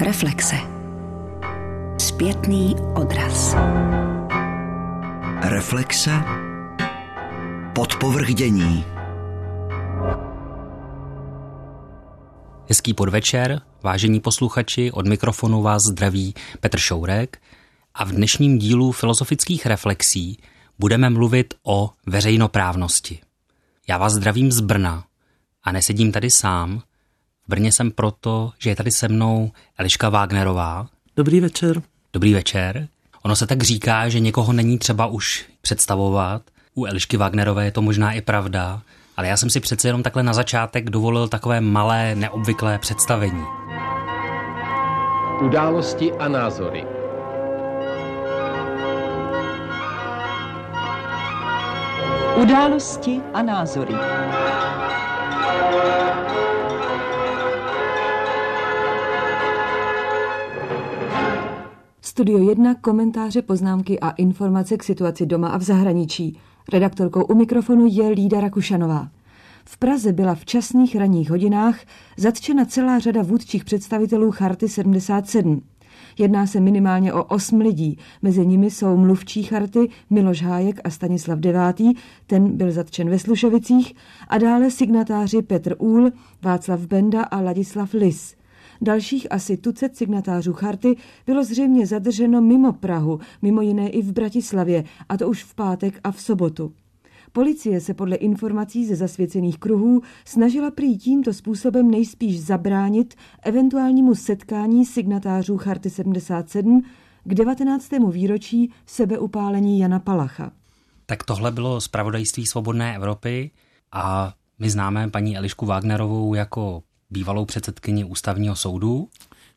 Reflexe. Zpětný odraz. Reflexe. Podpovrdění. Hezký podvečer, vážení posluchači, od mikrofonu vás zdraví Petr Šourek a v dnešním dílu filozofických reflexí budeme mluvit o veřejnoprávnosti. Já vás zdravím z Brna a nesedím tady sám. Brně jsem proto, že je tady se mnou Eliška Wagnerová. Dobrý večer. Dobrý večer. Ono se tak říká, že někoho není třeba už představovat. U Elišky Wagnerové je to možná i pravda, ale já jsem si přece jenom takhle na začátek dovolil takové malé, neobvyklé představení. Události a názory. Události a názory. Studio 1, komentáře, poznámky a informace k situaci doma a v zahraničí. Redaktorkou u mikrofonu je Lída Rakušanová. V Praze byla v časných ranních hodinách zatčena celá řada vůdčích představitelů Charty 77. Jedná se minimálně o osm lidí. Mezi nimi jsou mluvčí charty Miloš Hájek a Stanislav Devátý, ten byl zatčen ve Slušovicích, a dále signatáři Petr Úl, Václav Benda a Ladislav Lis. Dalších asi tucet signatářů charty bylo zřejmě zadrženo mimo Prahu, mimo jiné i v Bratislavě, a to už v pátek a v sobotu. Policie se podle informací ze zasvěcených kruhů snažila prý tímto způsobem nejspíš zabránit eventuálnímu setkání signatářů Charty 77 k 19. výročí sebeupálení Jana Palacha. Tak tohle bylo zpravodajství Svobodné Evropy a my známe paní Elišku Wagnerovou jako bývalou předsedkyni ústavního soudu.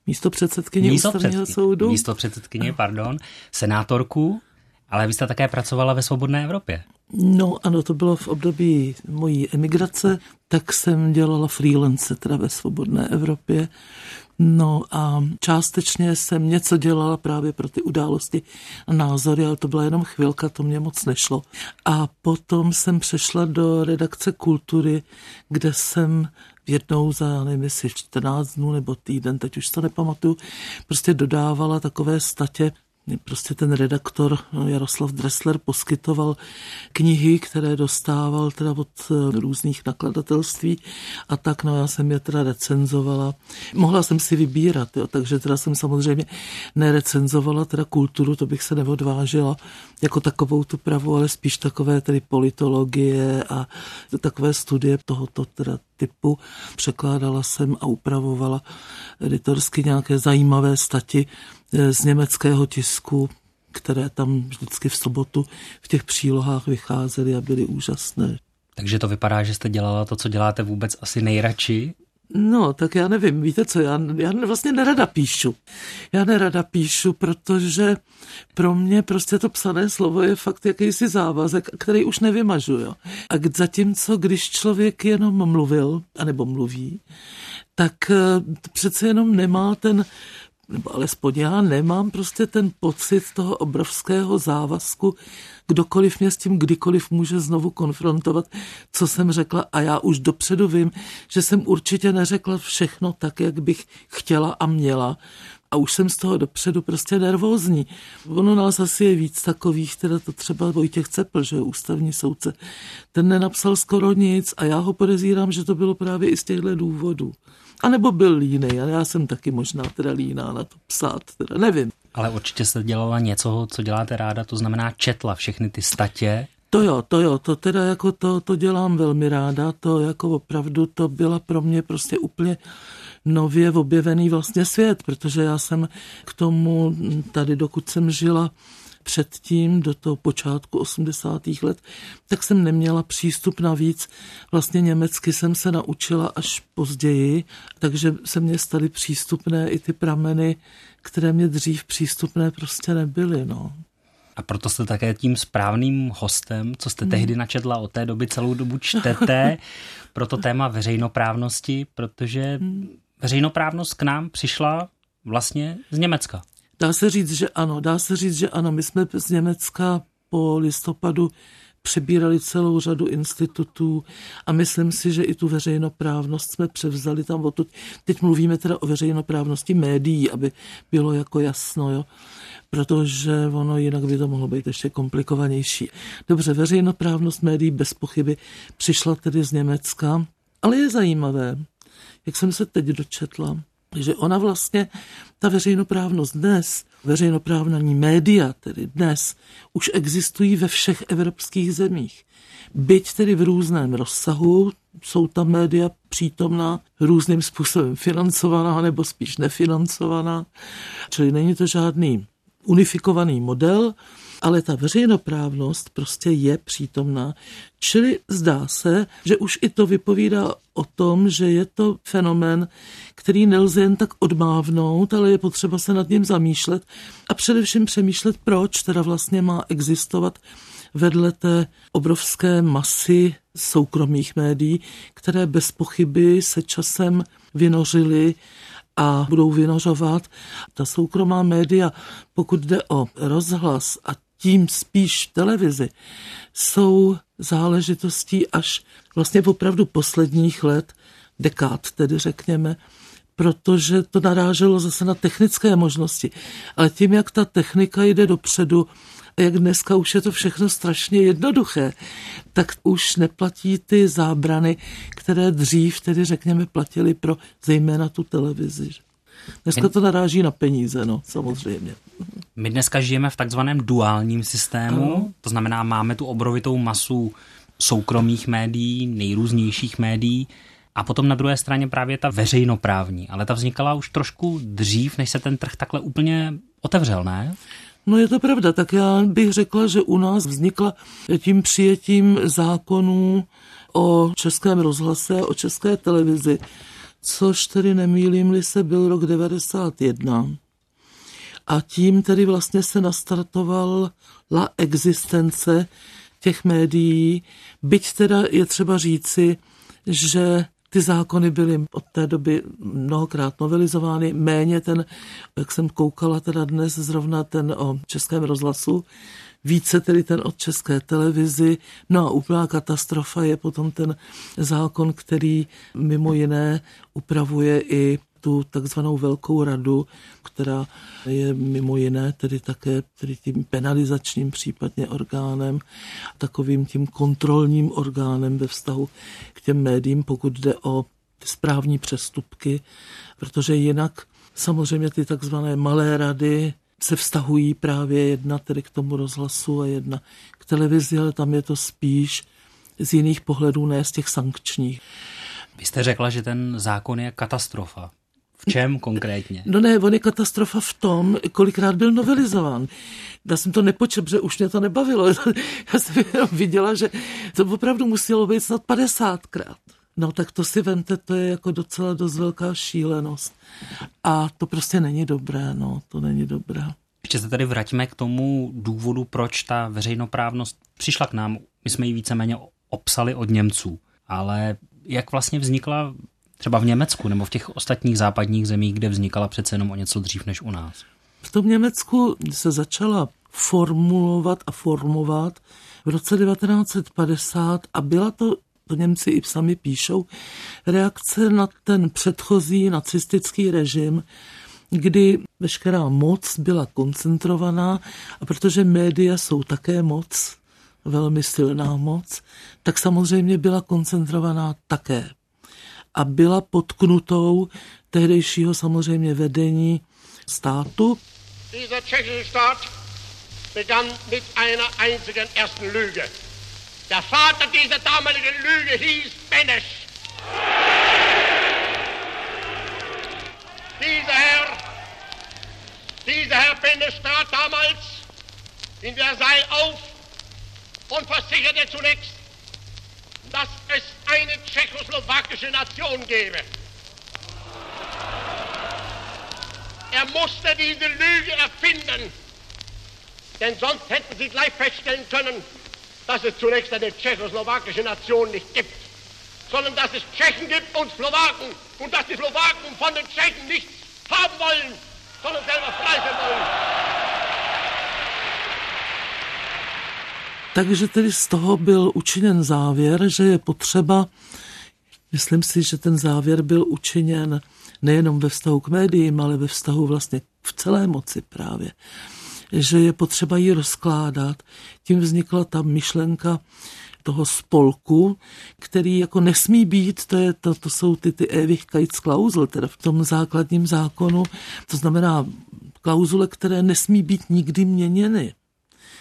Místo předsedkyně místo ústavního soudu. Místo předsedkyně, pardon. Senátorku, ale vy jste také pracovala ve Svobodné Evropě. No ano, to bylo v období mojí emigrace, tak jsem dělala freelance teda ve Svobodné Evropě. No a částečně jsem něco dělala právě pro ty události a názory, ale to byla jenom chvilka, to mě moc nešlo. A potom jsem přešla do redakce kultury, kde jsem jednou za, nevím jestli 14 dnů nebo týden, teď už to nepamatuju, prostě dodávala takové statě prostě ten redaktor Jaroslav Dressler poskytoval knihy, které dostával teda od eh, různých nakladatelství a tak, no já jsem je teda recenzovala. Mohla jsem si vybírat, jo, takže teda jsem samozřejmě nerecenzovala teda kulturu, to bych se neodvážila jako takovou tu pravu, ale spíš takové tedy politologie a takové studie tohoto teda typu. Překládala jsem a upravovala editorsky nějaké zajímavé stati eh, z německého tisku, které tam vždycky v sobotu v těch přílohách vycházely a byly úžasné. Takže to vypadá, že jste dělala to, co děláte vůbec asi nejradši No, tak já nevím, víte co, já, já vlastně nerada píšu. Já nerada píšu, protože pro mě prostě to psané slovo je fakt jakýsi závazek, který už nevymažu, jo. A zatímco, když člověk jenom mluvil, anebo mluví, tak eh, přece jenom nemá ten nebo alespoň já nemám prostě ten pocit toho obrovského závazku, kdokoliv mě s tím kdykoliv může znovu konfrontovat, co jsem řekla a já už dopředu vím, že jsem určitě neřekla všechno tak, jak bych chtěla a měla, a už jsem z toho dopředu prostě nervózní. Ono nás asi je víc takových, teda to třeba Vojtěch Cepl, že je ústavní soudce. Ten nenapsal skoro nic a já ho podezírám, že to bylo právě i z těchto důvodů. A nebo byl línej, ale já jsem taky možná teda líná na to psát, teda nevím. Ale určitě jste dělala něco, co děláte ráda, to znamená četla všechny ty statě. To jo, to jo, to teda jako to, to dělám velmi ráda, to jako opravdu to byla pro mě prostě úplně nově objevený vlastně svět, protože já jsem k tomu tady, dokud jsem žila, předtím, do toho počátku 80. let, tak jsem neměla přístup navíc. Vlastně německy jsem se naučila až později, takže se mě staly přístupné i ty prameny, které mě dřív přístupné prostě nebyly. No. A proto jste také tím správným hostem, co jste hmm. tehdy načetla od té doby celou dobu čtete, pro to téma veřejnoprávnosti, protože hmm. veřejnoprávnost k nám přišla vlastně z Německa. Dá se říct, že ano, dá se říct, že ano. My jsme z Německa po listopadu přebírali celou řadu institutů a myslím si, že i tu veřejnoprávnost jsme převzali tam odtud. Teď mluvíme teda o veřejnoprávnosti médií, aby bylo jako jasno, jo protože ono jinak by to mohlo být ještě komplikovanější. Dobře, veřejnoprávnost médií bez pochyby přišla tedy z Německa, ale je zajímavé, jak jsem se teď dočetla, že ona vlastně, ta veřejnoprávnost dnes, veřejnoprávní média tedy dnes, už existují ve všech evropských zemích. Byť tedy v různém rozsahu, jsou tam média přítomná různým způsobem financovaná nebo spíš nefinancovaná, čili není to žádný unifikovaný model, ale ta veřejnoprávnost prostě je přítomná. Čili zdá se, že už i to vypovídá o tom, že je to fenomén, který nelze jen tak odmávnout, ale je potřeba se nad ním zamýšlet a především přemýšlet, proč teda vlastně má existovat vedle té obrovské masy soukromých médií, které bez pochyby se časem vynořily a budou vynořovat. Ta soukromá média, pokud jde o rozhlas a tím spíš televizi, jsou záležitostí až vlastně opravdu posledních let, dekád tedy řekněme, protože to naráželo zase na technické možnosti. Ale tím, jak ta technika jde dopředu, a jak dneska už je to všechno strašně jednoduché, tak už neplatí ty zábrany, které dřív, tedy řekněme, platily pro zejména tu televizi. Dneska to naráží na peníze, no, samozřejmě. My dneska žijeme v takzvaném duálním systému, ano. to znamená, máme tu obrovitou masu soukromých médií, nejrůznějších médií, a potom na druhé straně právě ta veřejnoprávní, ale ta vznikala už trošku dřív, než se ten trh takhle úplně otevřel, ne? No je to pravda, tak já bych řekla, že u nás vznikla tím přijetím zákonů o českém rozhlase, o české televizi, což tedy nemýlím-li se byl rok 91. A tím tedy vlastně se nastartovala existence těch médií, byť teda je třeba říci, že ty zákony byly od té doby mnohokrát novelizovány, méně ten, jak jsem koukala teda dnes zrovna ten o českém rozhlasu, více tedy ten od české televizi. No a úplná katastrofa je potom ten zákon, který mimo jiné upravuje i tu takzvanou velkou radu, která je mimo jiné tedy také tedy tím penalizačním případně orgánem, takovým tím kontrolním orgánem ve vztahu k těm médiím, pokud jde o ty správní přestupky, protože jinak samozřejmě ty takzvané malé rady se vztahují právě jedna tedy k tomu rozhlasu a jedna k televizi, ale tam je to spíš z jiných pohledů, ne z těch sankčních. Vy jste řekla, že ten zákon je katastrofa. V čem konkrétně? No ne, on je katastrofa v tom, kolikrát byl novelizován. Já jsem to nepočet, že už mě to nebavilo. Já jsem jenom viděla, že to opravdu muselo být snad 50krát. No tak to si vemte, to je jako docela dost velká šílenost. A to prostě není dobré, no, to není dobré. Ještě se tady vraťme k tomu důvodu, proč ta veřejnoprávnost přišla k nám. My jsme ji víceméně obsali od Němců. Ale jak vlastně vznikla třeba v Německu nebo v těch ostatních západních zemích, kde vznikala přece jenom o něco dřív než u nás? V tom Německu se začala formulovat a formovat v roce 1950 a byla to to Němci i sami píšou, reakce na ten předchozí nacistický režim, kdy veškerá moc byla koncentrovaná a protože média jsou také moc, velmi silná moc, tak samozřejmě byla koncentrovaná také. A byla potknutou tehdejšího samozřejmě vedení státu. Dieser tschechische Staat begann mit einer einzigen ersten Lüge. Der Vater dieser damaligen Lüge hieß Benesch. Dieser Herr, dieser Herr Benesch trat damals in Versailles auf und versicherte zunächst, dass es eine tschechoslowakische Nation gäbe. Er musste diese Lüge erfinden, denn sonst hätten sie gleich feststellen können, dass es zunächst eine tschechoslowakische Nation nicht gibt, sondern dass es Tschechen gibt und Slowaken und dass die Slowaken von den Tschechen nichts haben wollen, sondern selber frei sein wollen. Takže tedy z toho byl učiněn závěr, že je potřeba, myslím si, že ten závěr byl učiněn nejenom ve vztahu k médiím, ale ve vztahu vlastně v celé moci právě, že je potřeba ji rozkládat. Tím vznikla ta myšlenka toho spolku, který jako nesmí být, to, je, to, to jsou ty, ty Ewigkeitsklausel, teda v tom základním zákonu, to znamená klauzule, které nesmí být nikdy měněny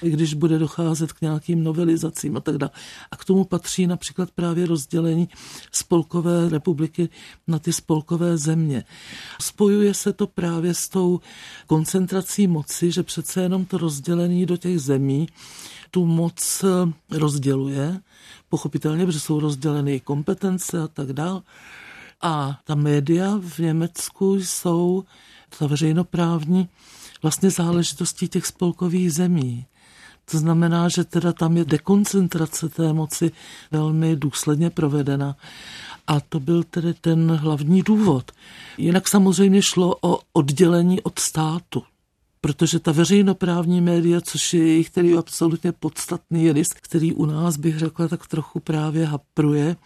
když bude docházet k nějakým novelizacím a tak dále. A k tomu patří například právě rozdělení spolkové republiky na ty spolkové země. Spojuje se to právě s tou koncentrací moci, že přece jenom to rozdělení do těch zemí tu moc rozděluje, pochopitelně, protože jsou rozděleny kompetence a tak dále. A ta média v Německu jsou, ta veřejnoprávní, vlastně záležitostí těch spolkových zemí. To znamená, že teda tam je dekoncentrace té moci velmi důsledně provedena. A to byl tedy ten hlavní důvod. Jinak samozřejmě šlo o oddělení od státu protože ta veřejnoprávní média, což je jejich který absolutně podstatný risk, který u nás bych řekla tak trochu právě hapruje,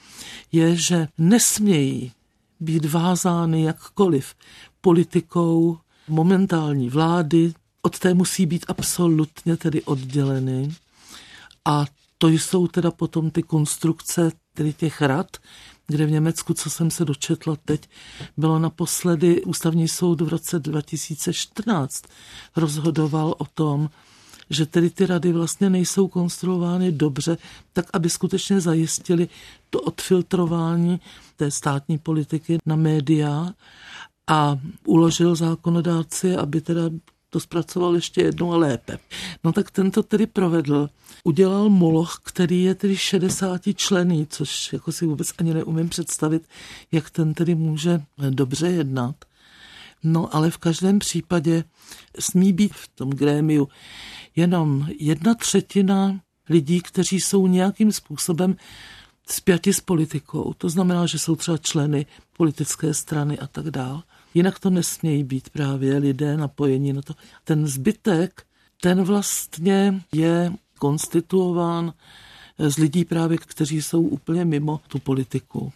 je, že nesmějí být vázány jakkoliv politikou momentální vlády, od té musí být absolutně tedy odděleny. A to jsou teda potom ty konstrukce tedy těch rad, kde v Německu, co jsem se dočetla teď, bylo naposledy ústavní soud v roce 2014 rozhodoval o tom, že tedy ty rady vlastně nejsou konstruovány dobře, tak aby skutečně zajistili to odfiltrování té státní politiky na média a uložil zákonodárci, aby teda to zpracoval ještě jednou a lépe. No tak tento tedy provedl. Udělal moloch, který je tedy 60 člený, což jako si vůbec ani neumím představit, jak ten tedy může dobře jednat. No ale v každém případě smí být v tom grémiu jenom jedna třetina lidí, kteří jsou nějakým způsobem spjati s politikou. To znamená, že jsou třeba členy politické strany a tak dále. Jinak to nesmějí být právě lidé napojení na to. Ten zbytek, ten vlastně je konstituován z lidí právě, kteří jsou úplně mimo tu politiku.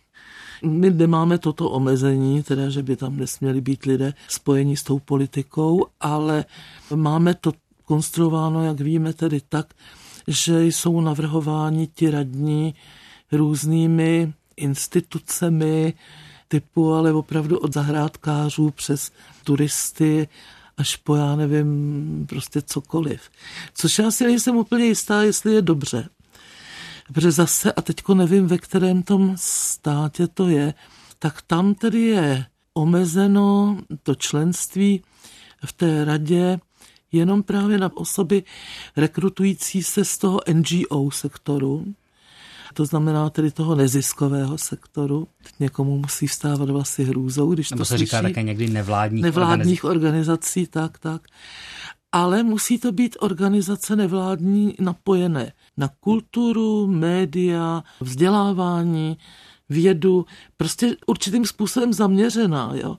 My nemáme toto omezení, teda, že by tam nesměli být lidé spojení s tou politikou, ale máme to konstruováno, jak víme, tedy tak, že jsou navrhováni ti radní různými institucemi, typu, ale opravdu od zahrádkářů přes turisty až po, já nevím, prostě cokoliv. Což já si nejsem úplně jistá, jestli je dobře. Protože zase, a teďko nevím, ve kterém tom státě to je, tak tam tedy je omezeno to členství v té radě jenom právě na osoby rekrutující se z toho NGO sektoru, to znamená tedy toho neziskového sektoru. Někomu musí vstávat vlasy hrůzou, když Nebo to se slyší. říká také někdy nevládních, nevládních organizací. tak, tak. Ale musí to být organizace nevládní napojené na kulturu, média, vzdělávání, vědu, prostě určitým způsobem zaměřená, jo.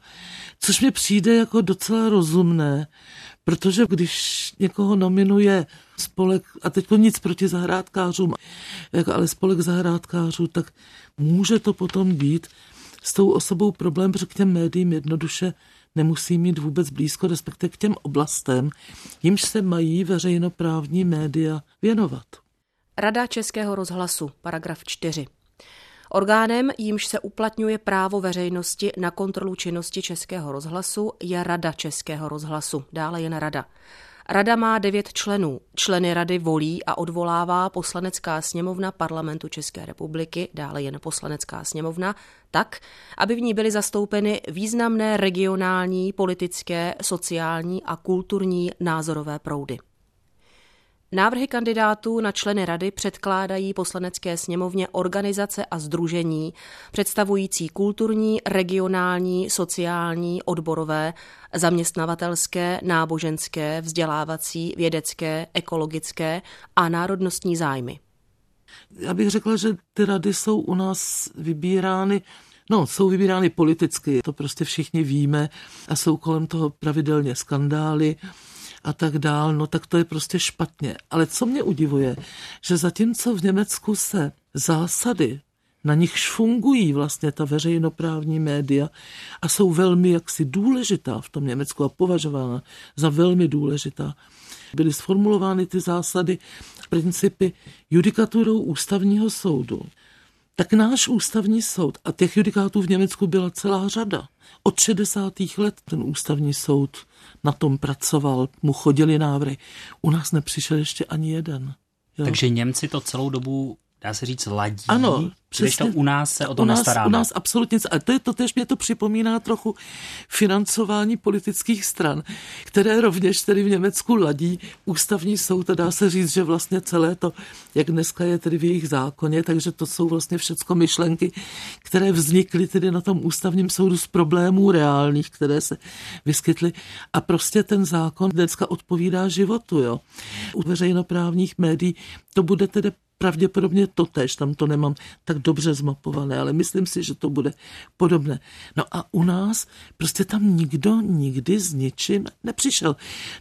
Což mi přijde jako docela rozumné, protože když někoho nominuje spolek, a teď nic proti zahrádkářům, ale spolek zahrádkářů, tak může to potom být s tou osobou problém, protože k těm médiím jednoduše nemusí mít vůbec blízko, respektive k těm oblastem, jimž se mají veřejnoprávní média věnovat. Rada Českého rozhlasu, paragraf 4. Orgánem, jímž se uplatňuje právo veřejnosti na kontrolu činnosti Českého rozhlasu, je Rada Českého rozhlasu, dále jen Rada. Rada má devět členů. Členy rady volí a odvolává poslanecká sněmovna parlamentu České republiky, dále jen poslanecká sněmovna, tak, aby v ní byly zastoupeny významné regionální, politické, sociální a kulturní názorové proudy. Návrhy kandidátů na členy rady předkládají poslanecké sněmovně organizace a združení představující kulturní, regionální, sociální, odborové, zaměstnavatelské, náboženské, vzdělávací, vědecké, ekologické a národnostní zájmy. Já bych řekla, že ty rady jsou u nás vybírány No, jsou vybírány politicky, to prostě všichni víme a jsou kolem toho pravidelně skandály a tak dál, no tak to je prostě špatně. Ale co mě udivuje, že zatímco v Německu se zásady na nichž fungují vlastně ta veřejnoprávní média a jsou velmi jaksi důležitá v tom Německu a považována za velmi důležitá. Byly sformulovány ty zásady, principy judikaturou ústavního soudu. Tak náš ústavní soud, a těch judikátů v Německu byla celá řada, od 60. let ten ústavní soud na tom pracoval, mu chodili návrhy. U nás nepřišel ještě ani jeden. Jo. Takže Němci to celou dobu dá se říct, ladí. Ano, přesně. To u nás se o to nestaráme. U nás absolutně. A to je to tež mě to připomíná trochu financování politických stran, které rovněž tedy v Německu ladí ústavní soud a dá se říct, že vlastně celé to, jak dneska je tedy v jejich zákoně, takže to jsou vlastně všecko myšlenky, které vznikly tedy na tom ústavním soudu z problémů reálných, které se vyskytly. A prostě ten zákon dneska odpovídá životu. Jo. U veřejnoprávních médií to bude tedy pravděpodobně to tež, tam to nemám tak dobře zmapované, ale myslím si, že to bude podobné. No a u nás prostě tam nikdo nikdy s ničím nepřišel.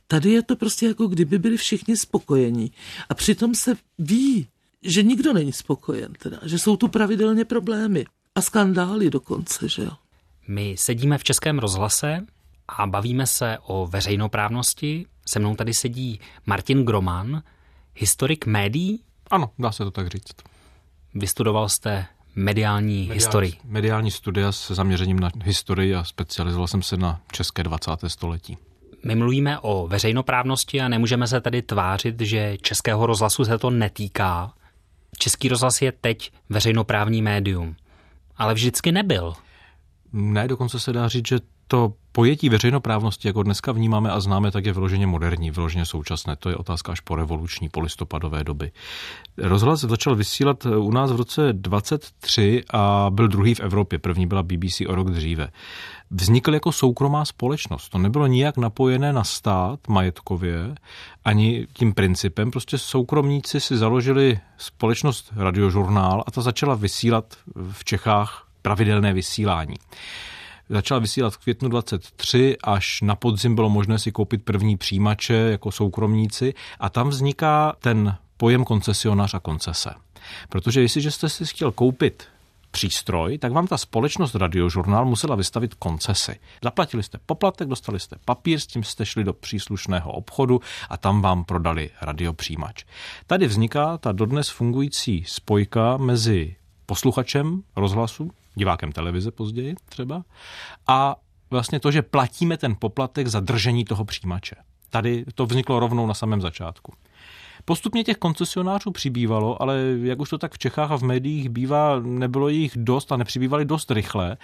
Tady je to prostě jako kdyby byli všichni spokojení. A přitom se ví, že nikdo není spokojen, teda, že jsou tu pravidelně problémy a skandály dokonce, že jo. My sedíme v Českém rozhlase a bavíme se o veřejnoprávnosti. Se mnou tady sedí Martin Groman, historik médií, ano, dá se to tak říct. Vystudoval jste mediální, mediální historii. Mediální studia se zaměřením na historii a specializoval jsem se na české 20. století. My mluvíme o veřejnoprávnosti a nemůžeme se tady tvářit, že českého rozhlasu se to netýká. Český rozhlas je teď veřejnoprávní médium, ale vždycky nebyl. Ne, dokonce se dá říct, že to pojetí veřejnoprávnosti, jako dneska vnímáme a známe, tak je vyloženě moderní, vyloženě současné. To je otázka až po revoluční, po listopadové doby. Rozhlas začal vysílat u nás v roce 23 a byl druhý v Evropě. První byla BBC o rok dříve. Vznikl jako soukromá společnost. To nebylo nijak napojené na stát majetkově, ani tím principem. Prostě soukromníci si založili společnost Radiožurnál a ta začala vysílat v Čechách pravidelné vysílání. Začala vysílat v květnu 23, až na podzim bylo možné si koupit první přijímače jako soukromníci a tam vzniká ten pojem koncesionář a koncese. Protože jestliže jste si chtěl koupit přístroj, tak vám ta společnost Radiožurnál musela vystavit koncesy. Zaplatili jste poplatek, dostali jste papír, s tím jste šli do příslušného obchodu a tam vám prodali radiopřijímač. Tady vzniká ta dodnes fungující spojka mezi posluchačem rozhlasu, divákem televize později třeba, a vlastně to, že platíme ten poplatek za držení toho přijímače. Tady to vzniklo rovnou na samém začátku. Postupně těch koncesionářů přibývalo, ale jak už to tak v Čechách a v médiích bývá, nebylo jich dost a nepřibývali dost rychle,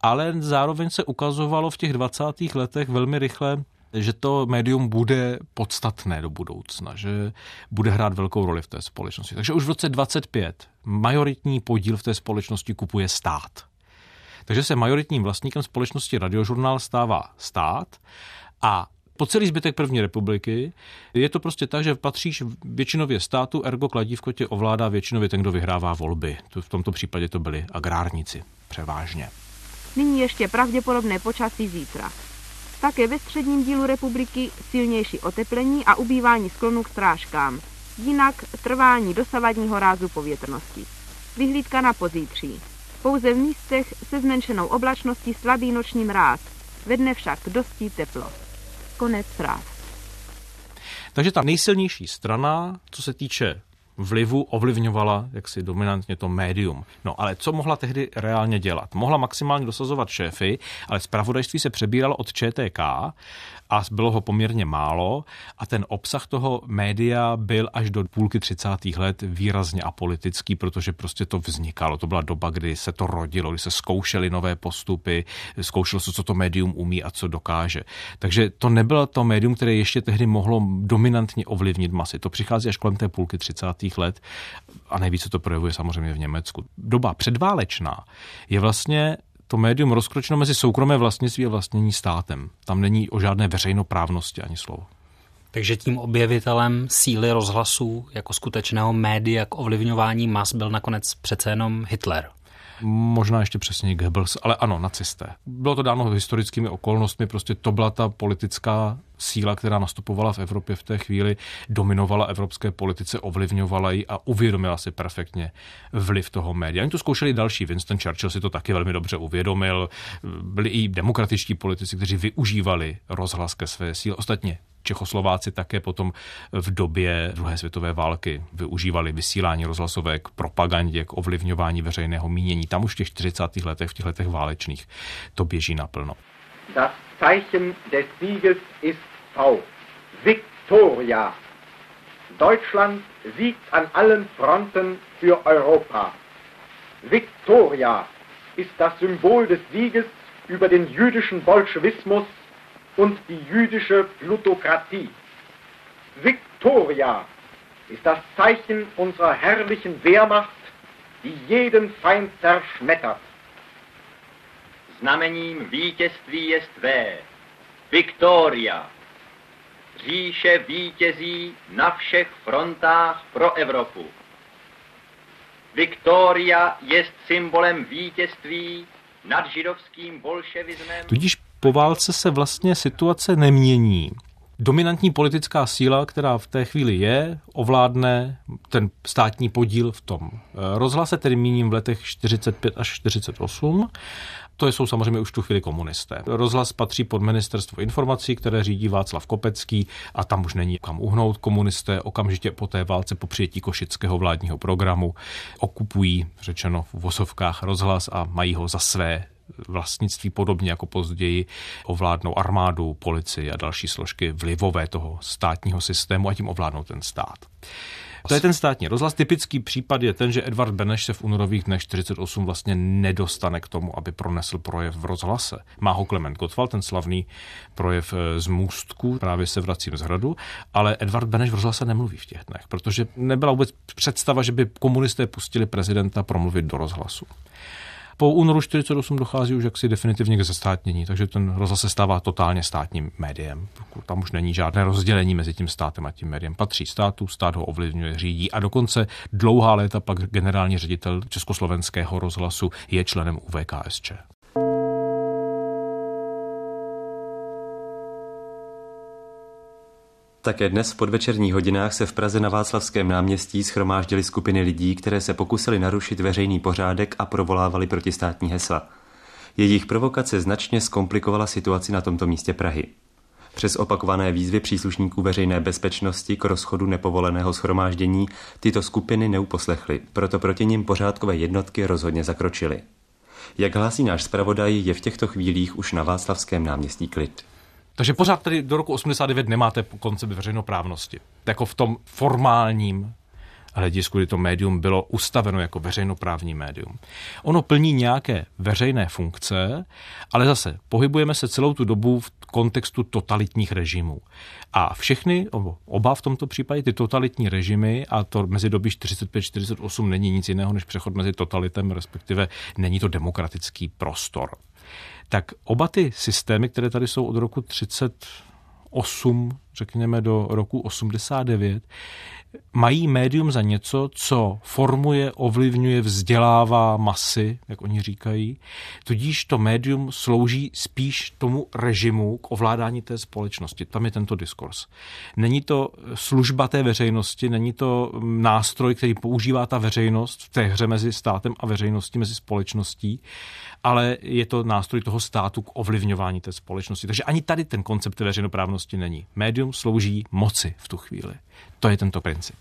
ale zároveň se ukazovalo v těch 20. letech velmi rychle, že to médium bude podstatné do budoucna, že bude hrát velkou roli v té společnosti. Takže už v roce 25 majoritní podíl v té společnosti kupuje stát. Takže se majoritním vlastníkem společnosti Radiožurnál stává stát a po celý zbytek první republiky je to prostě tak, že patříš většinově státu, ergo kladívko tě ovládá většinově ten, kdo vyhrává volby. V tomto případě to byli agrárníci převážně. Nyní ještě pravděpodobné počasí zítra. Také ve středním dílu republiky silnější oteplení a ubývání sklonu k strážkám. Jinak trvání dosavadního rázu povětrnosti. Vyhlídka na pozítří. Pouze v místech se zmenšenou oblačností slabý noční mráz. Ve dne však dosti teplo. Konec zpráv. Takže ta nejsilnější strana, co se týče vlivu ovlivňovala jaksi dominantně to médium. No ale co mohla tehdy reálně dělat? Mohla maximálně dosazovat šéfy, ale zpravodajství se přebíralo od ČTK a bylo ho poměrně málo a ten obsah toho média byl až do půlky 30. let výrazně apolitický, protože prostě to vznikalo. To byla doba, kdy se to rodilo, kdy se zkoušely nové postupy, zkoušelo se, co to médium umí a co dokáže. Takže to nebylo to médium, které ještě tehdy mohlo dominantně ovlivnit masy. To přichází až kolem té půlky 30. let a nejvíce to projevuje samozřejmě v Německu. Doba předválečná je vlastně to médium rozkročeno mezi soukromé vlastnictví a vlastnění státem. Tam není o žádné veřejnoprávnosti ani slovo. Takže tím objevitelem síly rozhlasu jako skutečného média k ovlivňování mas byl nakonec přece jenom Hitler. Možná ještě přesně Goebbels, ale ano, nacisté. Bylo to dáno historickými okolnostmi, prostě to byla ta politická síla, která nastupovala v Evropě v té chvíli, dominovala evropské politice, ovlivňovala ji a uvědomila si perfektně vliv toho média. Oni to zkoušeli další. Winston Churchill si to taky velmi dobře uvědomil. Byli i demokratičtí politici, kteří využívali rozhlas ke své síle. Ostatně Čechoslováci také potom v době druhé světové války využívali vysílání rozhlasové k propagandě, k ovlivňování veřejného mínění. Tam už v těch 40. letech, v těch letech válečných, to běží naplno. Das Zeichen des Sieges ist V. Victoria. Deutschland siegt an allen Fronten für Europa. Victoria ist das Symbol des Sieges über den jüdischen Bolschewismus und die jüdische Plutokratie. Victoria ist das Zeichen unserer herrlichen Wehrmacht, die jeden Feind zerschmettert. Znamením vítězství je tvé. Victoria. Říše vítězí na všech frontách pro Evropu. Victoria je symbolem vítězství nad židovským bolševismem. Tudíž po válce se vlastně situace nemění. Dominantní politická síla, která v té chvíli je, ovládne ten státní podíl v tom rozhlase, tedy míním v letech 45 až 48. To jsou samozřejmě už tu chvíli komunisté. Rozhlas patří pod ministerstvo informací, které řídí Václav Kopecký a tam už není kam uhnout. Komunisté okamžitě po té válce, po přijetí košického vládního programu, okupují, řečeno v vosovkách, rozhlas a mají ho za své vlastnictví podobně jako později ovládnou armádu, policii a další složky vlivové toho státního systému a tím ovládnou ten stát. To je ten státní rozhlas. Typický případ je ten, že Edvard Beneš se v únorových dnech 48 vlastně nedostane k tomu, aby pronesl projev v rozhlase. Má ho Klement Gottwald, ten slavný projev eh, z Můstku, právě se vracím z hradu, ale Edvard Beneš v rozhlase nemluví v těch dnech, protože nebyla vůbec představa, že by komunisté pustili prezidenta promluvit do rozhlasu. Po únoru 48 dochází už jaksi definitivně k zestátnění, takže ten rozhlas se stává totálně státním médiem. Tam už není žádné rozdělení mezi tím státem a tím médiem. Patří státu, stát ho ovlivňuje, řídí a dokonce dlouhá léta pak generální ředitel Československého rozhlasu je členem UVKSČ. Také dnes v podvečerních hodinách se v Praze na Václavském náměstí schromáždily skupiny lidí, které se pokusili narušit veřejný pořádek a provolávali protistátní hesla. Jejich provokace značně zkomplikovala situaci na tomto místě Prahy. Přes opakované výzvy příslušníků veřejné bezpečnosti k rozchodu nepovoleného schromáždění tyto skupiny neuposlechly, proto proti nim pořádkové jednotky rozhodně zakročily. Jak hlásí náš zpravodaj, je v těchto chvílích už na Václavském náměstí klid. Takže pořád tady do roku 89 nemáte koncept veřejnoprávnosti. Jako v tom formálním hledisku, kdy to médium bylo ustaveno jako veřejnoprávní médium. Ono plní nějaké veřejné funkce, ale zase pohybujeme se celou tu dobu v kontextu totalitních režimů. A všechny, oba v tomto případě, ty totalitní režimy, a to mezi doby 45-48 není nic jiného než přechod mezi totalitem, respektive není to demokratický prostor tak oba ty systémy, které tady jsou od roku 38, řekněme do roku 89, mají médium za něco, co formuje, ovlivňuje, vzdělává masy, jak oni říkají. Tudíž to médium slouží spíš tomu režimu k ovládání té společnosti. Tam je tento diskurs. Není to služba té veřejnosti, není to nástroj, který používá ta veřejnost v té hře mezi státem a veřejností, mezi společností, ale je to nástroj toho státu k ovlivňování té společnosti. Takže ani tady ten koncept veřejnoprávnosti není. Médium slouží moci v tu chvíli. To je tento princip.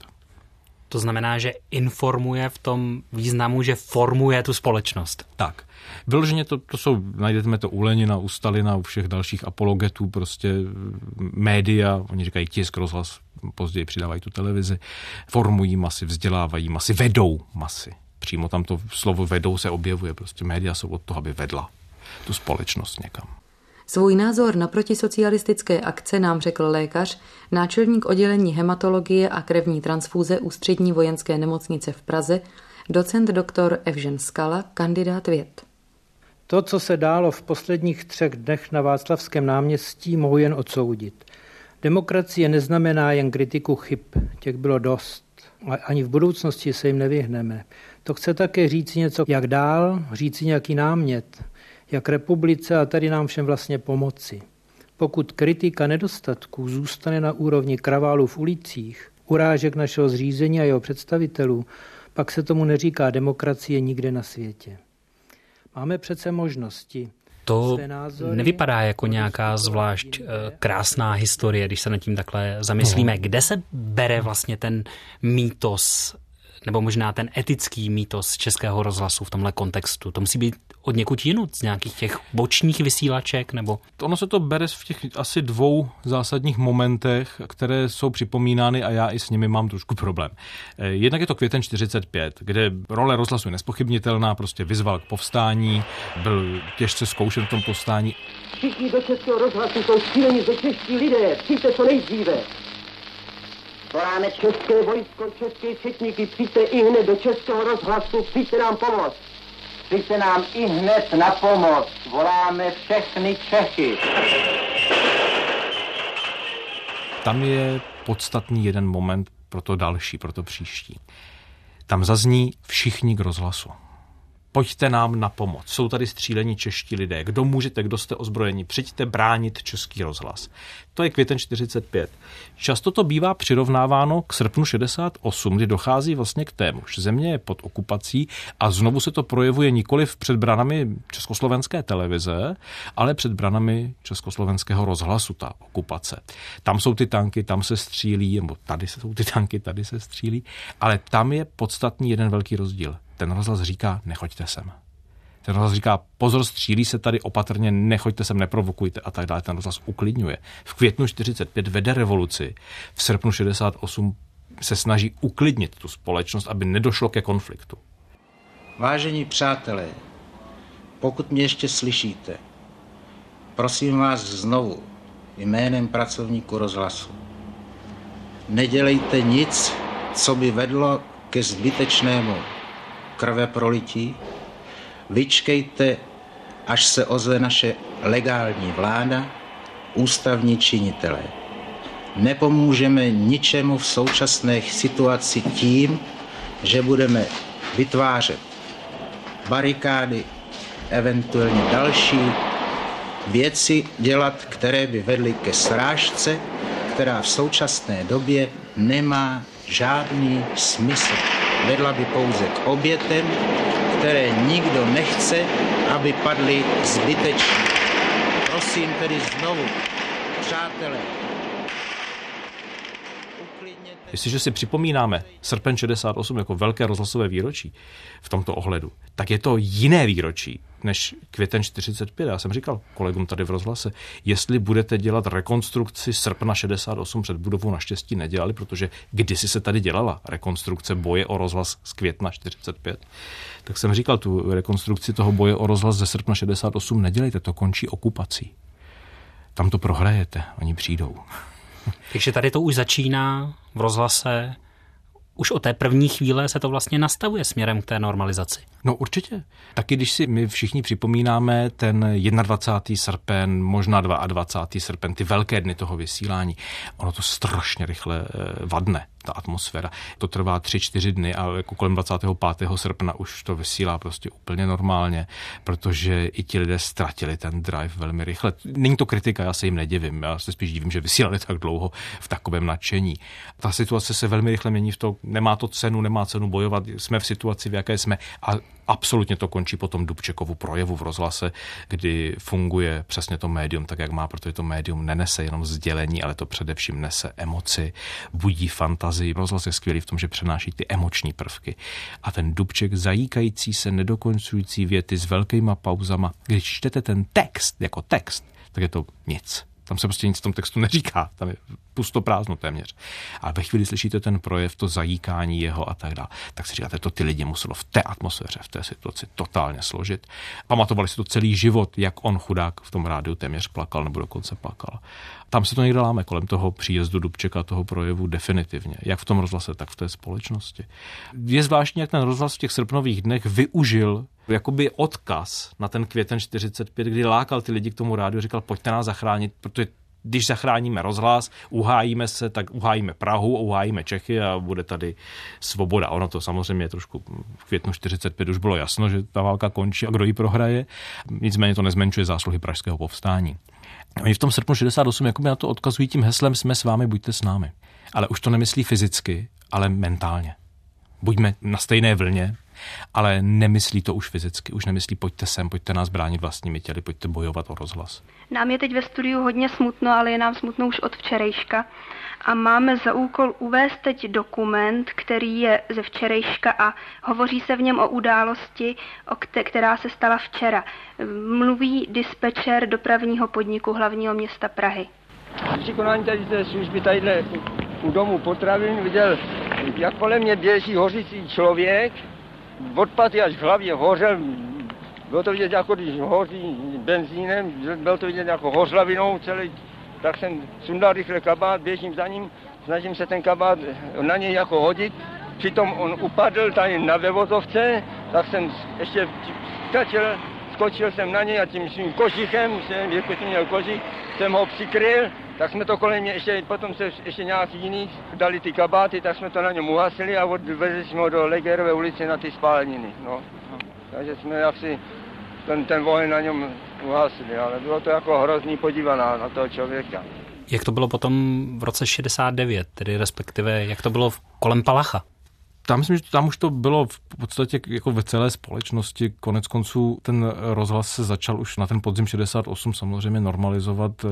To znamená, že informuje v tom významu, že formuje tu společnost. Tak. Vyloženě to, to jsou, najdete to u Lenina, u Stalina, u všech dalších apologetů, prostě média, oni říkají tisk, rozhlas, později přidávají tu televizi, formují masy, vzdělávají masy, vedou masy. Přímo tam to slovo vedou se objevuje, prostě média jsou od toho, aby vedla tu společnost někam. Svůj názor na protisocialistické akce nám řekl lékař, náčelník oddělení hematologie a krevní transfúze Ústřední vojenské nemocnice v Praze, docent doktor Evžen Skala, kandidát věd. To, co se dálo v posledních třech dnech na Václavském náměstí, mohu jen odsoudit. Demokracie neznamená jen kritiku chyb, těch bylo dost. Ani v budoucnosti se jim nevyhneme. To chce také říct něco, jak dál, říci nějaký námět, jak republice a tady nám všem vlastně pomoci. Pokud kritika nedostatků zůstane na úrovni kraválů v ulicích, urážek našeho zřízení a jeho představitelů, pak se tomu neříká demokracie nikde na světě. Máme přece možnosti. To nevypadá jako nějaká zvlášť eh, krásná historie, když se nad tím takhle zamyslíme. No. Kde se bere vlastně ten mýtos nebo možná ten etický mýtos českého rozhlasu v tomhle kontextu? To musí být od někud jinut, z nějakých těch bočních vysílaček, nebo? Ono se to bere v těch asi dvou zásadních momentech, které jsou připomínány a já i s nimi mám trošku problém. Eh, jednak je to květen 45, kde role rozhlasu je nespochybnitelná, prostě vyzval k povstání, byl těžce zkoušen v tom povstání. Všichni do českého rozhlasu jsou šíleni ze čeští lidé, přijďte co nejdříve. Voláme české vojsko, české četníky, přijďte i hned do českého rozhlasu, přijďte nám pomoct. Přijďte nám i hned na pomoc. Voláme všechny Čechy. Tam je podstatný jeden moment pro to další, pro to příští. Tam zazní všichni k rozhlasu pojďte nám na pomoc. Jsou tady střílení čeští lidé. Kdo můžete, kdo jste ozbrojení, přijďte bránit český rozhlas. To je květen 45. Často to bývá přirovnáváno k srpnu 68, kdy dochází vlastně k tému, že země je pod okupací a znovu se to projevuje nikoli před branami československé televize, ale před branami československého rozhlasu, ta okupace. Tam jsou ty tanky, tam se střílí, nebo tady jsou ty tanky, tady se střílí, ale tam je podstatný jeden velký rozdíl ten rozhlas říká, nechoďte sem. Ten rozhlas říká, pozor, střílí se tady opatrně, nechoďte sem, neprovokujte a tak dále. Ten rozhlas uklidňuje. V květnu 45 vede revoluci, v srpnu 68 se snaží uklidnit tu společnost, aby nedošlo ke konfliktu. Vážení přátelé, pokud mě ještě slyšíte, prosím vás znovu jménem pracovníku rozhlasu. Nedělejte nic, co by vedlo ke zbytečnému krve prolití. Vyčkejte, až se ozve naše legální vláda, ústavní činitelé. Nepomůžeme ničemu v současné situaci tím, že budeme vytvářet barikády, eventuálně další věci dělat, které by vedly ke srážce, která v současné době nemá žádný smysl vedla by pouze k obětem, které nikdo nechce, aby padly zbytečně. Prosím tedy znovu, přátelé, Jestliže si připomínáme srpen 68 jako velké rozhlasové výročí v tomto ohledu, tak je to jiné výročí než květen 45. Já jsem říkal kolegům tady v rozhlase, jestli budete dělat rekonstrukci srpna 68 před budovou, naštěstí nedělali, protože kdysi se tady dělala rekonstrukce boje o rozhlas z května 45, tak jsem říkal, tu rekonstrukci toho boje o rozhlas ze srpna 68 nedělejte, to končí okupací. Tam to prohrajete, oni přijdou. Takže tady to už začíná v rozhlase už od té první chvíle se to vlastně nastavuje směrem k té normalizaci. No určitě. Taky když si my všichni připomínáme ten 21. srpen, možná 22. srpen, ty velké dny toho vysílání, ono to strašně rychle eh, vadne ta atmosféra. To trvá 3-4 dny a jako kolem 25. srpna už to vysílá prostě úplně normálně, protože i ti lidé ztratili ten drive velmi rychle. Není to kritika, já se jim nedivím, já se spíš divím, že vysílali tak dlouho v takovém nadšení. Ta situace se velmi rychle mění v to, nemá to cenu, nemá cenu bojovat, jsme v situaci, v jaké jsme a absolutně to končí potom Dubčekovu projevu v rozhlase, kdy funguje přesně to médium tak, jak má, protože to médium nenese jenom sdělení, ale to především nese emoci, budí fantazii. Rozhlas je skvělý v tom, že přenáší ty emoční prvky. A ten Dubček zajíkající se, nedokončující věty s velkýma pauzama, když čtete ten text jako text, tak je to nic. Tam se prostě nic v tom textu neříká, tam je pusto prázdno téměř. A ve chvíli slyšíte ten projev, to zajíkání jeho a tak dále, tak si říkáte, to ty lidi muselo v té atmosféře, v té situaci totálně složit. Pamatovali si to celý život, jak on chudák v tom rádiu téměř plakal nebo dokonce plakal. Tam se to někde láme kolem toho příjezdu Dubčeka, toho projevu definitivně, jak v tom rozhlase, tak v té společnosti. Je zvláštní, jak ten rozhlas v těch srpnových dnech využil jakoby odkaz na ten květen 45, kdy lákal ty lidi k tomu rádiu, říkal, pojďte nás zachránit, protože když zachráníme rozhlas, uhájíme se, tak uhájíme Prahu, uhájíme Čechy a bude tady svoboda. Ono to samozřejmě trošku v květnu 45 už bylo jasno, že ta válka končí a kdo ji prohraje. Nicméně to nezmenšuje zásluhy pražského povstání. Oni v tom srpnu 68 jakoby na to odkazují tím heslem jsme s vámi, buďte s námi. Ale už to nemyslí fyzicky, ale mentálně. Buďme na stejné vlně, ale nemyslí to už fyzicky, už nemyslí pojďte sem, pojďte nás bránit vlastními těly, pojďte bojovat o rozhlas. Nám je teď ve studiu hodně smutno, ale je nám smutno už od včerejška a máme za úkol uvést teď dokument, který je ze včerejška a hovoří se v něm o události, o která se stala včera. Mluví dispečer dopravního podniku hlavního města Prahy. Při konání tady té služby tadyhle u domu potravin viděl, jak kolem mě běží hořící člověk, od paty až k hlavě hořel, bylo to vidět jako když hoří benzínem, bylo to vidět jako hořlavinou celý, tak jsem sundal rychle kabát, běžím za ním, snažím se ten kabát na něj jako hodit, přitom on upadl tady na vevozovce, tak jsem ještě stačil, skočil jsem na něj a tím svým kožichem, jsem, jako jsem měl kožich, jsem ho přikryl, tak jsme to kolem mě ještě, potom se ještě nějaký jiný dali ty kabáty, tak jsme to na něm uhasili a odvezli jsme ho do Legerové ulice na ty spáleniny. No. Takže jsme asi ten, ten oheň na něm uhasili, ale bylo to jako hrozný podívaná na toho člověka. Jak to bylo potom v roce 69, tedy respektive jak to bylo kolem Palacha? Tam myslím, že tam už to bylo v podstatě jako ve celé společnosti. Konec konců ten rozhlas se začal už na ten podzim 68 samozřejmě normalizovat.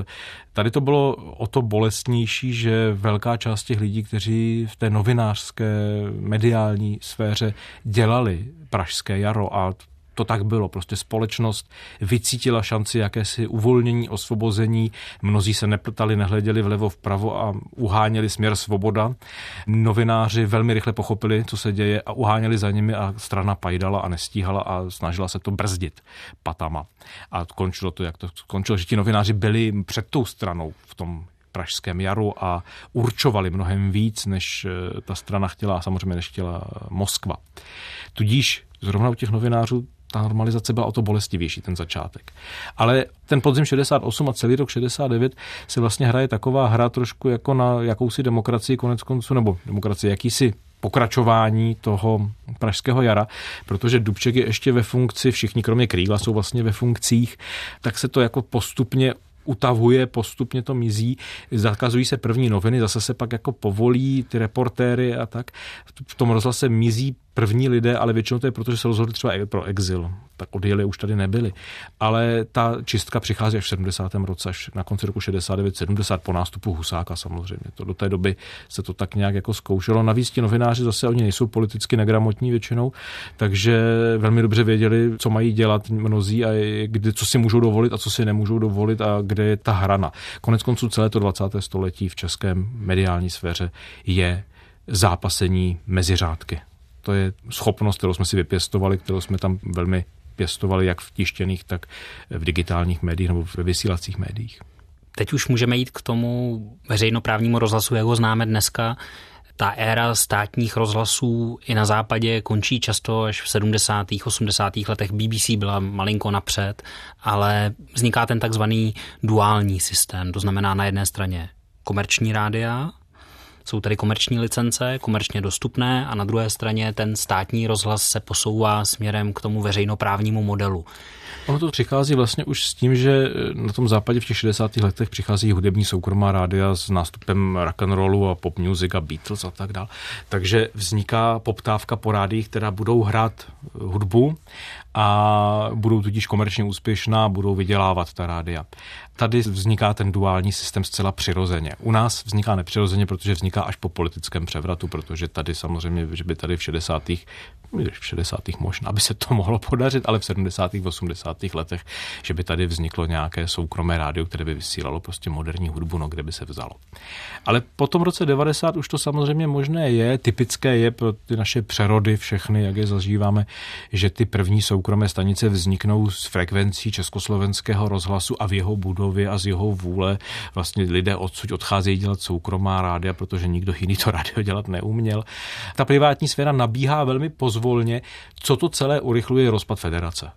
Tady to bylo o to bolestnější, že velká část těch lidí, kteří v té novinářské mediální sféře dělali Pražské jaro a to tak bylo. Prostě společnost vycítila šanci jakési uvolnění, osvobození. Mnozí se neptali, nehleděli vlevo, vpravo a uháněli směr svoboda. Novináři velmi rychle pochopili, co se děje a uháněli za nimi a strana pajdala a nestíhala a snažila se to brzdit patama. A končilo to, jak to skončilo, že ti novináři byli před tou stranou v tom pražském jaru a určovali mnohem víc, než eh, ta strana chtěla a samozřejmě než chtěla Moskva. Tudíž zrovna u těch novinářů ta normalizace byla o to bolestivější, ten začátek. Ale ten podzim 68 a celý rok 69 se vlastně hraje taková hra trošku jako na jakousi demokracii konec konců, nebo demokracii, jakýsi pokračování toho pražského jara, protože Dubček je ještě ve funkci, všichni kromě Krýla jsou vlastně ve funkcích, tak se to jako postupně utavuje, postupně to mizí, zakazují se první noviny, zase se pak jako povolí ty reportéry a tak. V tom rozhlase mizí první lidé, ale většinou to je proto, že se rozhodli třeba e- pro exil. Tak odjeli, už tady nebyli. Ale ta čistka přichází až v 70. roce, až na konci roku 69, 70 po nástupu Husáka samozřejmě. To do té doby se to tak nějak jako zkoušelo. Navíc ti novináři zase oni nejsou politicky negramotní většinou, takže velmi dobře věděli, co mají dělat mnozí a kdy, co si můžou dovolit a co si nemůžou dovolit a kde je ta hrana. Konec konců celé to 20. století v českém mediální sféře je zápasení mezi řádky. To je schopnost, kterou jsme si vypěstovali, kterou jsme tam velmi pěstovali jak v tištěných, tak v digitálních médiích nebo ve vysílacích médiích. Teď už můžeme jít k tomu veřejnoprávnímu rozhlasu, jak ho známe dneska. Ta éra státních rozhlasů i na západě končí často až v 70. 80. letech. BBC byla malinko napřed, ale vzniká ten takzvaný duální systém. To znamená na jedné straně komerční rádia, jsou tady komerční licence, komerčně dostupné a na druhé straně ten státní rozhlas se posouvá směrem k tomu veřejnoprávnímu modelu. Ono to přichází vlastně už s tím, že na tom západě v těch 60. letech přichází hudební soukromá rádia s nástupem rock and rollu a pop music a Beatles a tak dále. Takže vzniká poptávka po rádiích, která budou hrát hudbu a budou tudíž komerčně úspěšná, budou vydělávat ta rádia. Tady vzniká ten duální systém zcela přirozeně. U nás vzniká nepřirozeně, protože vzniká až po politickém převratu, protože tady samozřejmě, že by tady v 60. v 60. možná by se to mohlo podařit, ale v 70. 80. letech, že by tady vzniklo nějaké soukromé rádio, které by vysílalo prostě moderní hudbu, no kde by se vzalo. Ale po tom roce 90 už to samozřejmě možné je, typické je pro ty naše přerody všechny, jak je zažíváme, že ty první soukromé stanice vzniknou z frekvencí československého rozhlasu a v jeho budově a z jeho vůle vlastně lidé odsud odcházejí dělat soukromá rádia, protože nikdo jiný to rádio dělat neuměl. Ta privátní sféra nabíhá velmi pozvolně, co to celé urychluje rozpad federace.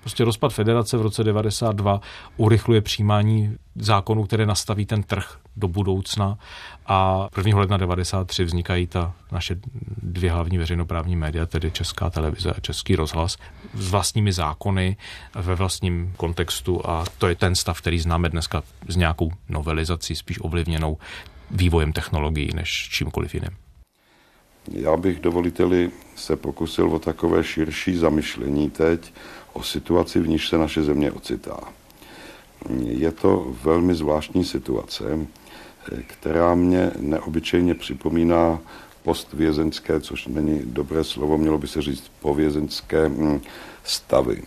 Prostě rozpad federace v roce 92 urychluje přijímání zákonů, které nastaví ten trh do budoucna a 1. ledna 93 vznikají ta naše dvě hlavní veřejnoprávní média, tedy Česká televize a Český rozhlas, s vlastními zákony ve vlastním kontextu a to je ten stav, který známe dneska s nějakou novelizací, spíš ovlivněnou vývojem technologií než čímkoliv jiným. Já bych, dovoliteli, se pokusil o takové širší zamyšlení teď o situaci, v níž se naše země ocitá. Je to velmi zvláštní situace, která mě neobyčejně připomíná postvězenské, což není dobré slovo, mělo by se říct povězenské hm, stavy.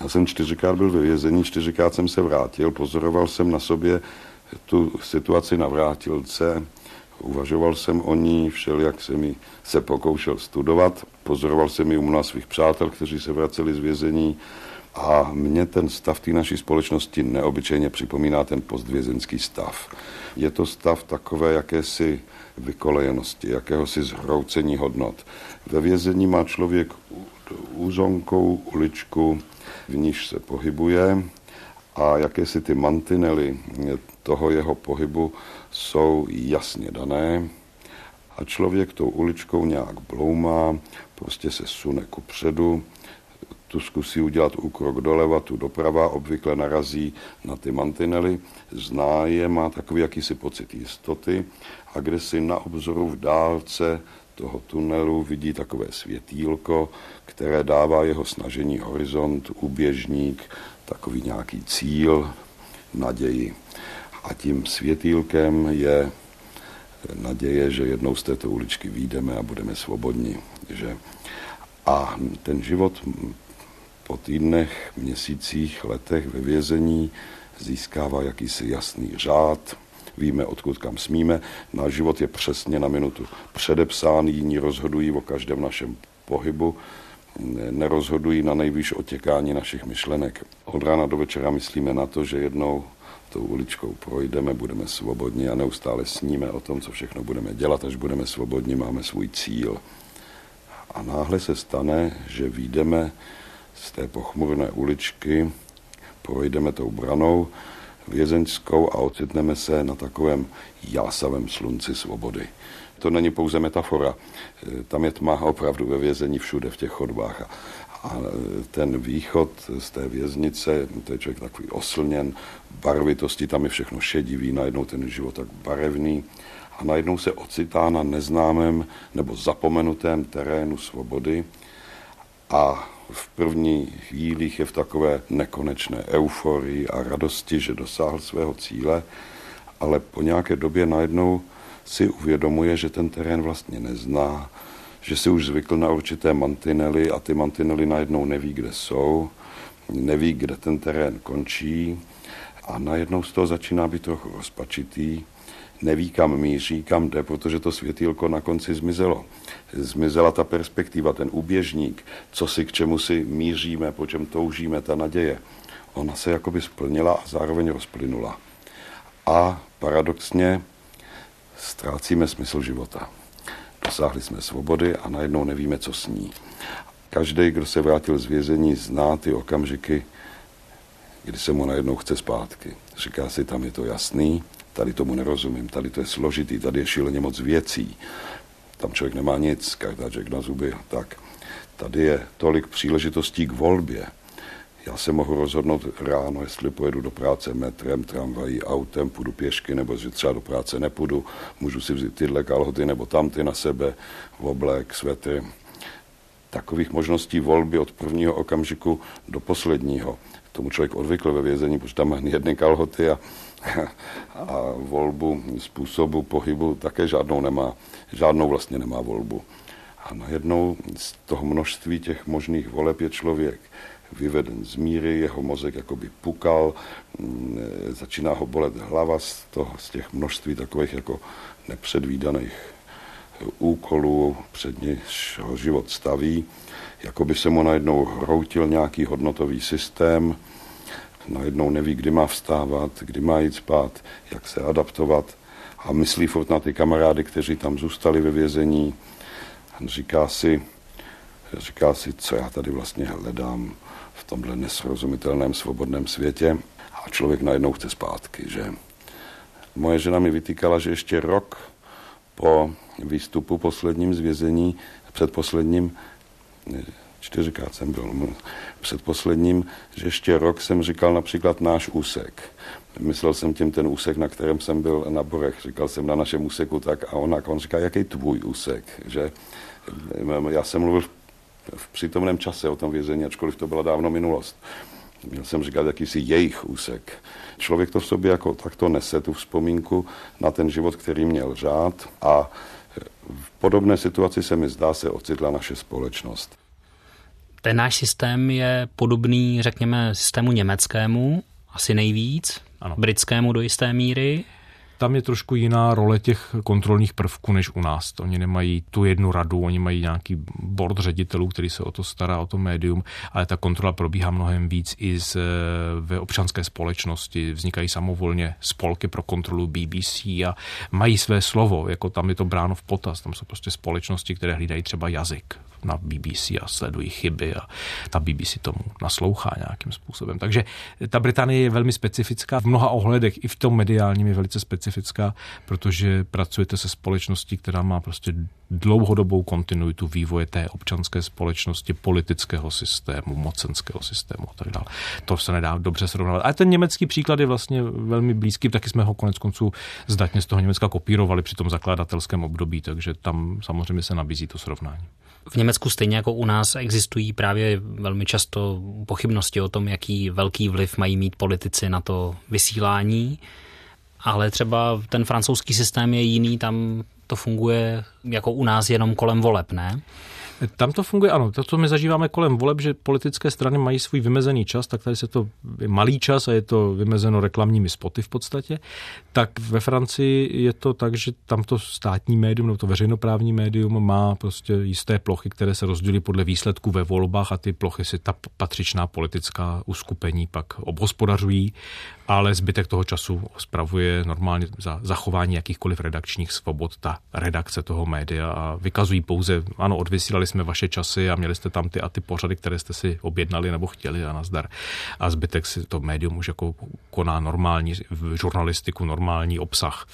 Já jsem čtyřikrát byl ve vězení, čtyřikrát jsem se vrátil, pozoroval jsem na sobě tu situaci na vrátilce, uvažoval jsem o ní, všel, jak jsem ji se pokoušel studovat, pozoroval jsem ji u mnoha svých přátel, kteří se vraceli z vězení a mně ten stav té naší společnosti neobyčejně připomíná ten postvězenský stav. Je to stav takové jakési vykolejenosti, jakéhosi zhroucení hodnot. Ve vězení má člověk úzonkou uličku, v níž se pohybuje a jakési ty mantinely toho jeho pohybu jsou jasně dané. A člověk tou uličkou nějak bloumá, prostě se sune ku předu, tu zkusí udělat úkrok doleva, tu doprava, obvykle narazí na ty mantinely, zná je, má takový jakýsi pocit jistoty a kde si na obzoru v dálce toho tunelu vidí takové světýlko, které dává jeho snažení horizont, uběžník, takový nějaký cíl, naději. A tím světýlkem je naděje, že jednou z této uličky výjdeme a budeme svobodní. Že? A ten život po týdnech, měsících, letech ve vězení získává jakýsi jasný řád, víme, odkud kam smíme. Náš život je přesně na minutu předepsán, jiní rozhodují o každém našem pohybu, nerozhodují na nejvýš otěkání našich myšlenek. Od rána do večera myslíme na to, že jednou tou uličkou projdeme, budeme svobodní a neustále sníme o tom, co všechno budeme dělat, až budeme svobodní, máme svůj cíl. A náhle se stane, že výjdeme z té pochmurné uličky, projdeme tou branou vězeňskou a ocitneme se na takovém jásavém slunci svobody. To není pouze metafora. Tam je tma opravdu ve vězení všude v těch chodbách. A, a ten východ z té věznice, to je člověk takový oslněn, barvitosti, tam je všechno šedivý, najednou ten život tak barevný a najednou se ocitá na neznámém nebo zapomenutém terénu svobody a v první chvílích je v takové nekonečné euforii a radosti, že dosáhl svého cíle, ale po nějaké době najednou si uvědomuje, že ten terén vlastně nezná, že si už zvykl na určité mantinely a ty mantinely najednou neví, kde jsou, neví, kde ten terén končí a najednou z toho začíná být trochu rozpačitý, neví, kam míří, kam jde, protože to světýlko na konci zmizelo. Zmizela ta perspektiva, ten úběžník, co si k čemu si míříme, po čem toužíme, ta naděje. Ona se jakoby splnila a zároveň rozplynula. A paradoxně ztrácíme smysl života. Dosáhli jsme svobody a najednou nevíme, co s ní. Každý, kdo se vrátil z vězení, zná ty okamžiky, kdy se mu najednou chce zpátky. Říká si, tam je to jasný, tady tomu nerozumím, tady to je složitý, tady je šíleně moc věcí. Tam člověk nemá nic, kartáček na zuby, tak. Tady je tolik příležitostí k volbě. Já se mohu rozhodnout ráno, jestli pojedu do práce metrem, tramvají, autem, půjdu pěšky, nebo že třeba do práce nepůjdu. Můžu si vzít tyhle kalhoty nebo tamty na sebe, oblek, svetry. Takových možností volby od prvního okamžiku do posledního. Tomu člověk odvykl ve vězení, protože tam má jedny kalhoty a, a volbu způsobu pohybu také žádnou nemá. Žádnou vlastně nemá volbu. A najednou z toho množství těch možných voleb je člověk vyveden z míry, jeho mozek jakoby pukal, mm, začíná ho bolet hlava z, toho, z těch množství takových jako nepředvídaných úkolů, před něž ho život staví, jako by se mu najednou hroutil nějaký hodnotový systém, najednou neví, kdy má vstávat, kdy má jít spát, jak se adaptovat. A myslí furt na ty kamarády, kteří tam zůstali ve vězení. Říká si, říká si, co já tady vlastně hledám v tomhle nesrozumitelném svobodném světě. a člověk najednou chce zpátky, že? Moje žena mi vytýkala, že ještě rok po výstupu posledním z vězení, předposledním, čtyřikrát jsem byl, předposledním, že ještě rok jsem říkal například náš úsek. Myslel jsem tím ten úsek, na kterém jsem byl na Borech. Říkal jsem na našem úseku tak a on, on říká, jaký tvůj úsek, že já jsem mluvil v přítomném čase o tom vězení, ačkoliv to byla dávno minulost. Měl jsem říkat jakýsi jejich úsek. Člověk to v sobě jako takto nese, tu vzpomínku na ten život, který měl řád a v podobné situaci se mi zdá se ocitla naše společnost. Ten náš systém je podobný, řekněme, systému německému, asi nejvíc, ano. britskému do jisté míry, tam je trošku jiná role těch kontrolních prvků než u nás. Oni nemají tu jednu radu, oni mají nějaký board ředitelů, který se o to stará, o to médium, ale ta kontrola probíhá mnohem víc i z, ve občanské společnosti. Vznikají samovolně spolky pro kontrolu BBC a mají své slovo, jako tam je to bráno v potaz. Tam jsou prostě společnosti, které hlídají třeba jazyk na BBC a sledují chyby a ta BBC tomu naslouchá nějakým způsobem. Takže ta Británie je velmi specifická v mnoha ohledech, i v tom mediálním je velice specifická, protože pracujete se společností, která má prostě dlouhodobou kontinuitu vývoje té občanské společnosti, politického systému, mocenského systému a tak dále. To se nedá dobře srovnávat. A ten německý příklad je vlastně velmi blízký, taky jsme ho konec konců zdatně z toho Německa kopírovali při tom zakladatelském období, takže tam samozřejmě se nabízí to srovnání. V Německu stejně jako u nás existují právě velmi často pochybnosti o tom, jaký velký vliv mají mít politici na to vysílání, ale třeba ten francouzský systém je jiný, tam to funguje jako u nás jenom kolem voleb, ne? Tam to funguje, ano. To, co my zažíváme kolem voleb, že politické strany mají svůj vymezený čas, tak tady se to je malý čas a je to vymezeno reklamními spoty v podstatě. Tak ve Francii je to tak, že tam to státní médium, nebo to veřejnoprávní médium má prostě jisté plochy, které se rozdělí podle výsledků ve volbách a ty plochy si ta patřičná politická uskupení pak obhospodařují, ale zbytek toho času spravuje normálně za zachování jakýchkoliv redakčních svobod ta redakce toho média a vykazují pouze, ano, odvysílali jsme vaše časy a měli jste tam ty a ty pořady, které jste si objednali nebo chtěli a nazdar. A zbytek si to médium už jako koná normální žurnalistiku, normální obsah.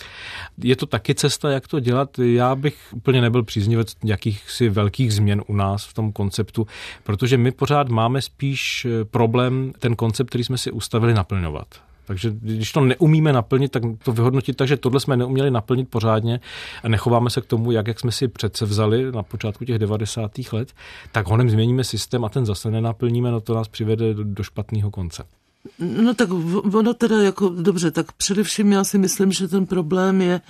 Je to taky cesta, jak to dělat. Já bych úplně nebyl příznivec jakýchsi velkých změn u nás v tom konceptu, protože my pořád máme spíš problém ten koncept, který jsme si ustavili, naplňovat. Takže když to neumíme naplnit, tak to vyhodnotit tak, že tohle jsme neuměli naplnit pořádně a nechováme se k tomu, jak, jak jsme si přece vzali na počátku těch 90. let, tak honem změníme systém a ten zase nenaplníme, no to nás přivede do, do špatného konce. No tak ono teda jako, dobře, tak především já si myslím, že ten problém je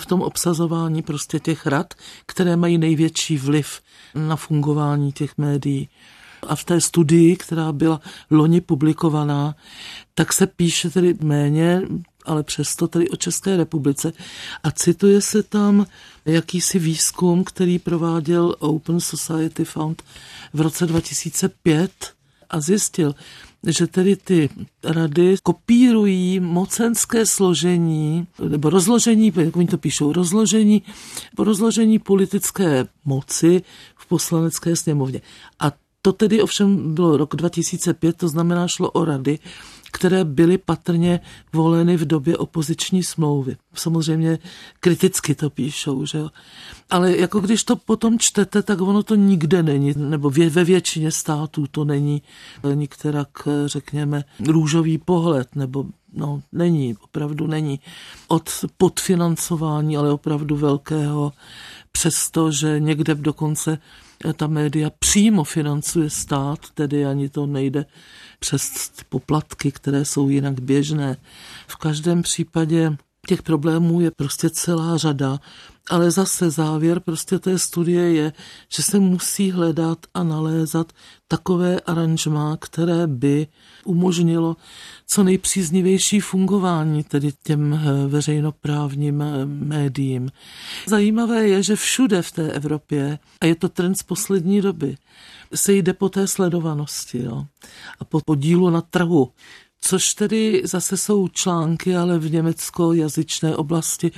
v tom obsazování prostě těch rad, které mají největší vliv na fungování těch médií. A v té studii, která byla loni publikovaná, tak se píše tedy méně, ale přesto tedy o České republice. A cituje se tam jakýsi výzkum, který prováděl Open Society Fund v roce 2005 a zjistil, že tedy ty rady kopírují mocenské složení, nebo rozložení, jak oni to píšou, rozložení, rozložení politické moci v poslanecké sněmovně. A to tedy ovšem bylo rok 2005, to znamená šlo o rady, které byly patrně voleny v době opoziční smlouvy. Samozřejmě kriticky to píšou, že jo. Ale jako když to potom čtete, tak ono to nikde není, nebo ve většině států to není nikterak, řekněme, růžový pohled, nebo no, není, opravdu není. Od podfinancování, ale opravdu velkého, přestože někde dokonce ta média přímo financuje stát, tedy ani to nejde přes poplatky, které jsou jinak běžné. V každém případě těch problémů je prostě celá řada, ale zase závěr prostě té studie je, že se musí hledat a nalézat takové aranžma, které by umožnilo co nejpříznivější fungování tedy těm eh, veřejnoprávním eh, médiím. Zajímavé je, že všude v té Evropě, a je to trend z poslední doby, se jde po té sledovanosti jo, a po podílu na trhu. Což tedy zase jsou články, ale v německo-jazyčné oblasti,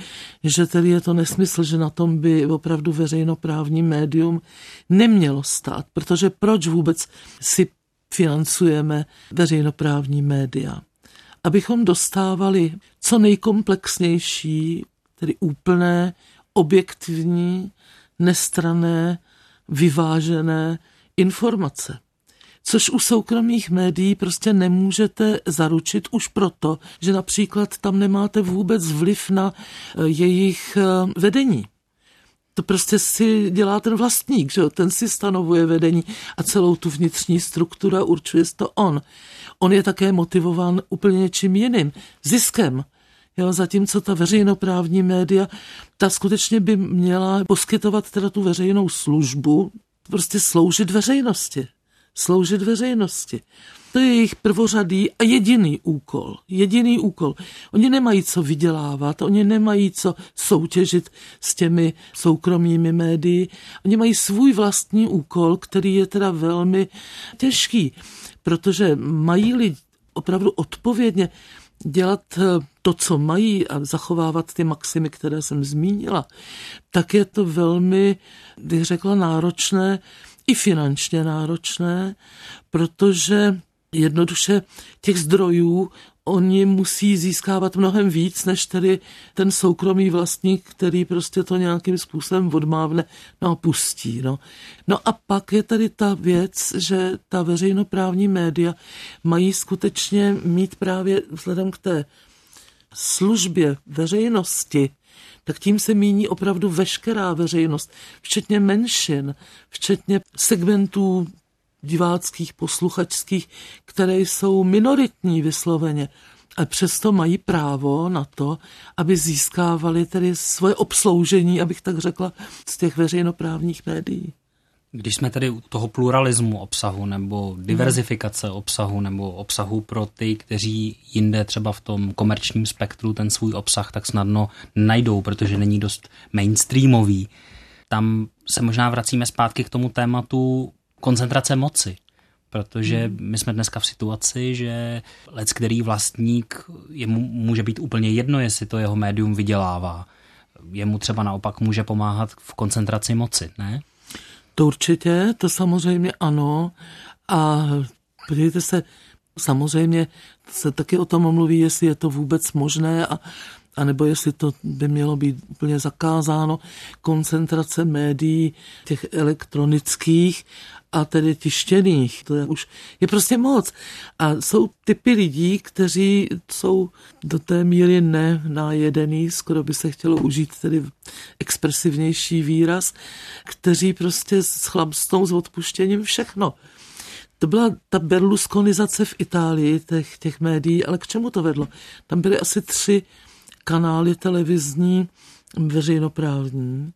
že tedy je to nesmysl, že na tom by opravdu veřejnoprávní médium nemělo stát, protože proč vůbec si financujeme veřejnoprávní média. abychom dostávali co nejkomplexnější, tedy úplné, objektivní, nestrané, vyvážené informace. Což u soukromých médií prostě nemůžete zaručit už proto, že například tam nemáte vůbec vliv na eh, jejich eh, vedení. To prostě si dělá ten vlastník, že jo? ten si stanovuje vedení a celou tu vnitřní strukturu určuje to on. On je také motivován úplně něčím jiným, ziskem. Jo, zatímco ta veřejnoprávní média, ta skutečně by měla poskytovat teda tu veřejnou službu, prostě sloužit veřejnosti. Sloužit veřejnosti. To je jejich prvořadý a jediný úkol. Jediný úkol. Oni nemají co vydělávat, oni nemají co soutěžit s těmi soukromými médii. Oni mají svůj vlastní úkol, který je teda velmi těžký, protože mají-li opravdu odpovědně dělat eh, to, co mají a zachovávat ty maximy, které jsem zmínila, tak je to velmi, bych řekla, náročné, i finančně náročné, protože jednoduše těch zdrojů oni musí získávat mnohem víc, než tedy ten soukromý vlastník, který prostě to nějakým způsobem odmávne, no a pustí. No. no a pak je tady ta věc, že ta veřejnoprávní média mají skutečně mít právě vzhledem k té službě veřejnosti, tak tím se míní opravdu veškerá veřejnost, včetně menšin, včetně segmentů diváckých, posluchačských, které jsou minoritní vysloveně. A přesto mají právo na to, aby získávali tedy svoje obsloužení, abych tak řekla, z těch veřejnoprávních médií. Když jsme tedy u toho pluralismu obsahu nebo diverzifikace obsahu nebo obsahu pro ty, kteří jinde třeba v tom komerčním spektru ten svůj obsah tak snadno najdou, protože není dost mainstreamový, tam se možná vracíme zpátky k tomu tématu koncentrace moci. Protože hmm. my jsme dneska v situaci, že lec, který vlastník, jemu může být úplně jedno, jestli to jeho médium vydělává. Jemu třeba naopak může pomáhat v koncentraci moci, ne? To určitě, to samozřejmě ano. A podívejte se, samozřejmě se taky o tom mluví, jestli je to vůbec možné a anebo jestli to by mělo být úplně zakázáno, koncentrace médií, těch elektronických a tedy tištěných. To je už je prostě moc. A jsou typy lidí, kteří jsou do té míry nenajedený, skoro by se chtělo užít tedy expresivnější výraz, kteří prostě s chlapstou s odpuštěním všechno. To byla ta berlusconizace v Itálii těch, těch médií, ale k čemu to vedlo? Tam byly asi tři kanály televizní veřejnoprávní,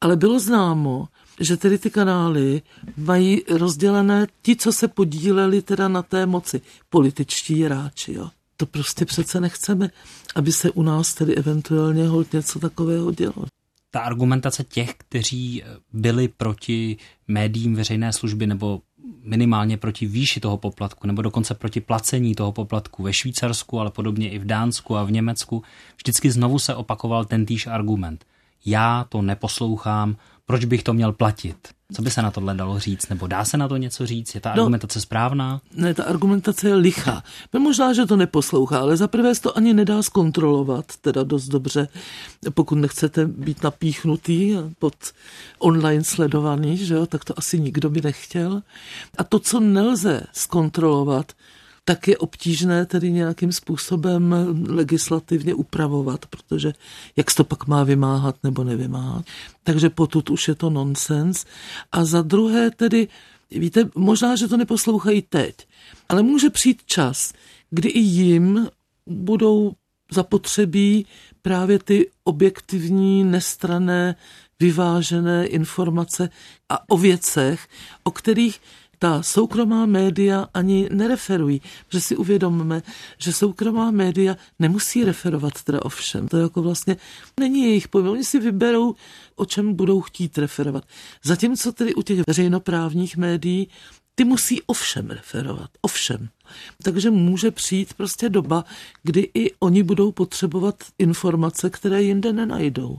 ale bylo známo, že tedy ty kanály mají rozdělené ti, co se podíleli teda na té moci, političtí hráči, jo. To prostě přece nechceme, aby se u nás tedy eventuálně hold něco takového dělo. Ta argumentace těch, kteří byli proti médiím veřejné služby nebo minimálně proti výši toho poplatku, nebo dokonce proti placení toho poplatku ve Švýcarsku, ale podobně i v Dánsku a v Německu, vždycky znovu se opakoval ten týž argument. Já to neposlouchám, proč bych to měl platit? Co by se na tohle dalo říct? Nebo dá se na to něco říct? Je ta no, argumentace správná? Ne, ta argumentace je lichá. No možná, že to neposlouchá, ale zaprvé se to ani nedá zkontrolovat, teda dost dobře, pokud nechcete být napíchnutý pod online sledovaný, že jo, tak to asi nikdo by nechtěl. A to, co nelze zkontrolovat, tak je obtížné tedy nějakým způsobem legislativně upravovat, protože jak se to pak má vymáhat nebo nevymáhat. Takže potud už je to nonsens. A za druhé tedy, víte, možná, že to neposlouchají teď, ale může přijít čas, kdy i jim budou zapotřebí právě ty objektivní, nestrané, vyvážené informace a o věcech, o kterých ta soukromá média ani nereferují, že si uvědomme, že soukromá média nemusí referovat teda o všem. To je jako vlastně není jejich povinnost. Oni si vyberou, o čem budou chtít referovat. Zatímco tedy u těch veřejnoprávních médií ty musí ovšem referovat, ovšem. Takže může přijít prostě doba, kdy i oni budou potřebovat informace, které jinde nenajdou.